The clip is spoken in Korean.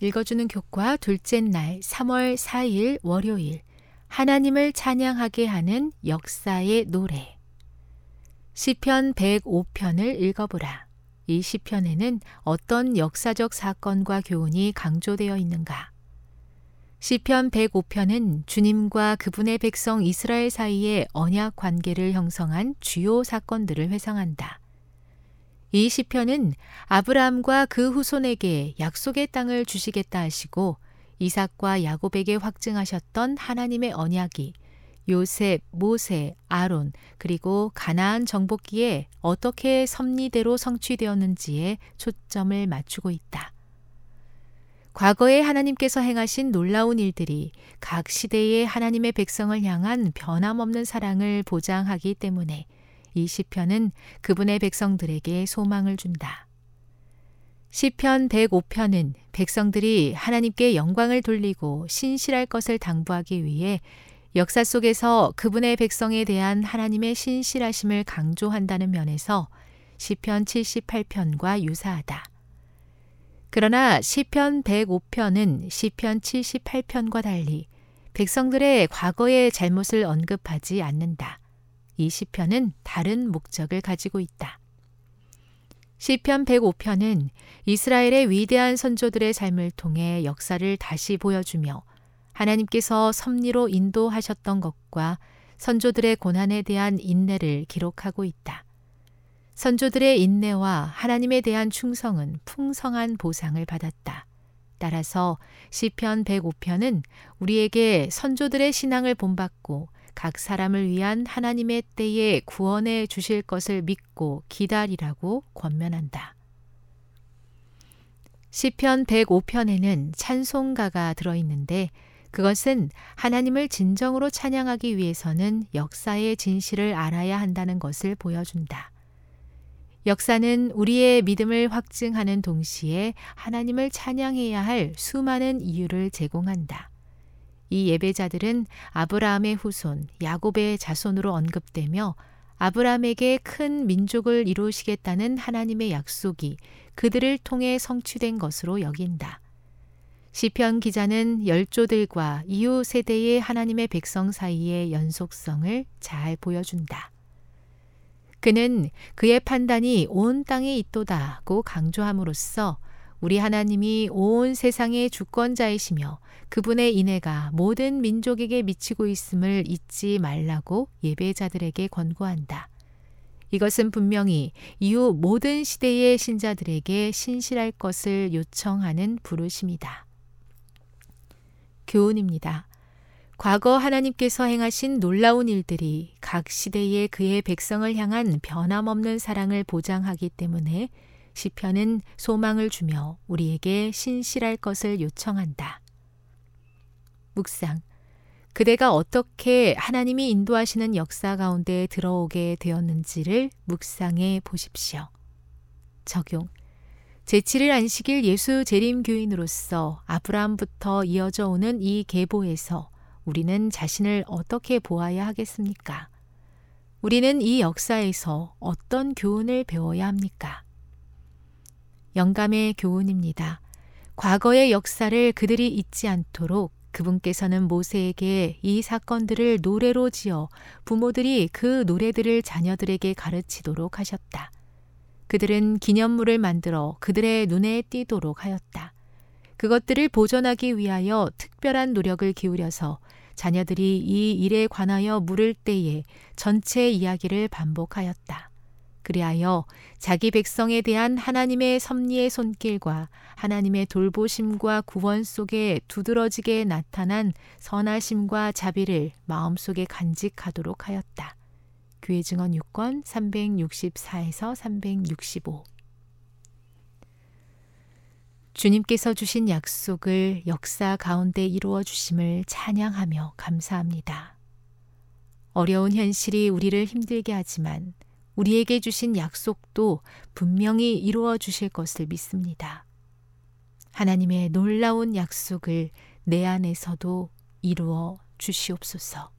읽어주는 교과 둘째 날 3월 4일 월요일 하나님을 찬양하게 하는 역사의 노래 시편 105편을 읽어보라. 이 시편에는 어떤 역사적 사건과 교훈이 강조되어 있는가? 시편 105편은 주님과 그분의 백성 이스라엘 사이의 언약 관계를 형성한 주요 사건들을 회상한다. 이 시편은 아브라함과 그 후손에게 약속의 땅을 주시겠다 하시고 이삭과 야곱에게 확증하셨던 하나님의 언약이 요셉, 모세, 아론, 그리고 가나안 정복기에 어떻게 섭리대로 성취되었는지에 초점을 맞추고 있다. 과거에 하나님께서 행하신 놀라운 일들이 각 시대의 하나님의 백성을 향한 변함없는 사랑을 보장하기 때문에 이 시편은 그분의 백성들에게 소망을 준다. 시편 105편은 백성들이 하나님께 영광을 돌리고 신실할 것을 당부하기 위해 역사 속에서 그분의 백성에 대한 하나님의 신실하심을 강조한다는 면에서 시편 78편과 유사하다. 그러나 시편 105편은 시편 78편과 달리 백성들의 과거의 잘못을 언급하지 않는다. 이 시편은 다른 목적을 가지고 있다. 시편 105편은 이스라엘의 위대한 선조들의 삶을 통해 역사를 다시 보여주며 하나님께서 섭리로 인도하셨던 것과 선조들의 고난에 대한 인내를 기록하고 있다. 선조들의 인내와 하나님에 대한 충성은 풍성한 보상을 받았다. 따라서 시편 105편은 우리에게 선조들의 신앙을 본받고 각 사람을 위한 하나님의 때에 구원해 주실 것을 믿고 기다리라고 권면한다. 시편 105편에는 찬송가가 들어 있는데 그것은 하나님을 진정으로 찬양하기 위해서는 역사의 진실을 알아야 한다는 것을 보여준다. 역사는 우리의 믿음을 확증하는 동시에 하나님을 찬양해야 할 수많은 이유를 제공한다. 이 예배자들은 아브라함의 후손 야곱의 자손으로 언급되며 아브라함에게 큰 민족을 이루시겠다는 하나님의 약속이 그들을 통해 성취된 것으로 여긴다. 시편 기자는 열조들과 이후 세대의 하나님의 백성 사이의 연속성을 잘 보여준다. 그는 그의 판단이 온 땅에 있도다고 강조함으로써 우리 하나님이 온 세상의 주권자이시며 그분의 인애가 모든 민족에게 미치고 있음을 잊지 말라고 예배자들에게 권고한다. 이것은 분명히 이후 모든 시대의 신자들에게 신실할 것을 요청하는 부르심이다. 교훈입니다. 과거 하나님께서 행하신 놀라운 일들이 각 시대의 그의 백성을 향한 변함없는 사랑을 보장하기 때문에 시편은 소망을 주며 우리에게 신실할 것을 요청한다. 묵상. 그대가 어떻게 하나님이 인도하시는 역사 가운데 들어오게 되었는지를 묵상해 보십시오. 적용. 제7일 안식일 예수 재림 교인으로서 아브라함부터 이어져 오는 이 계보에서 우리는 자신을 어떻게 보아야 하겠습니까? 우리는 이 역사에서 어떤 교훈을 배워야 합니까? 영감의 교훈입니다. 과거의 역사를 그들이 잊지 않도록 그분께서는 모세에게 이 사건들을 노래로 지어 부모들이 그 노래들을 자녀들에게 가르치도록 하셨다. 그들은 기념물을 만들어 그들의 눈에 띄도록 하였다. 그것들을 보존하기 위하여 특별한 노력을 기울여서 자녀들이 이 일에 관하여 물을 때에 전체 이야기를 반복하였다. 그리하여 자기 백성에 대한 하나님의 섭리의 손길과 하나님의 돌보심과 구원 속에 두드러지게 나타난 선하심과 자비를 마음속에 간직하도록 하였다. 교회 증언 6권 364에서 365 주님께서 주신 약속을 역사 가운데 이루어 주심을 찬양하며 감사합니다. 어려운 현실이 우리를 힘들게 하지만 우리에게 주신 약속도 분명히 이루어 주실 것을 믿습니다. 하나님의 놀라운 약속을 내 안에서도 이루어 주시옵소서.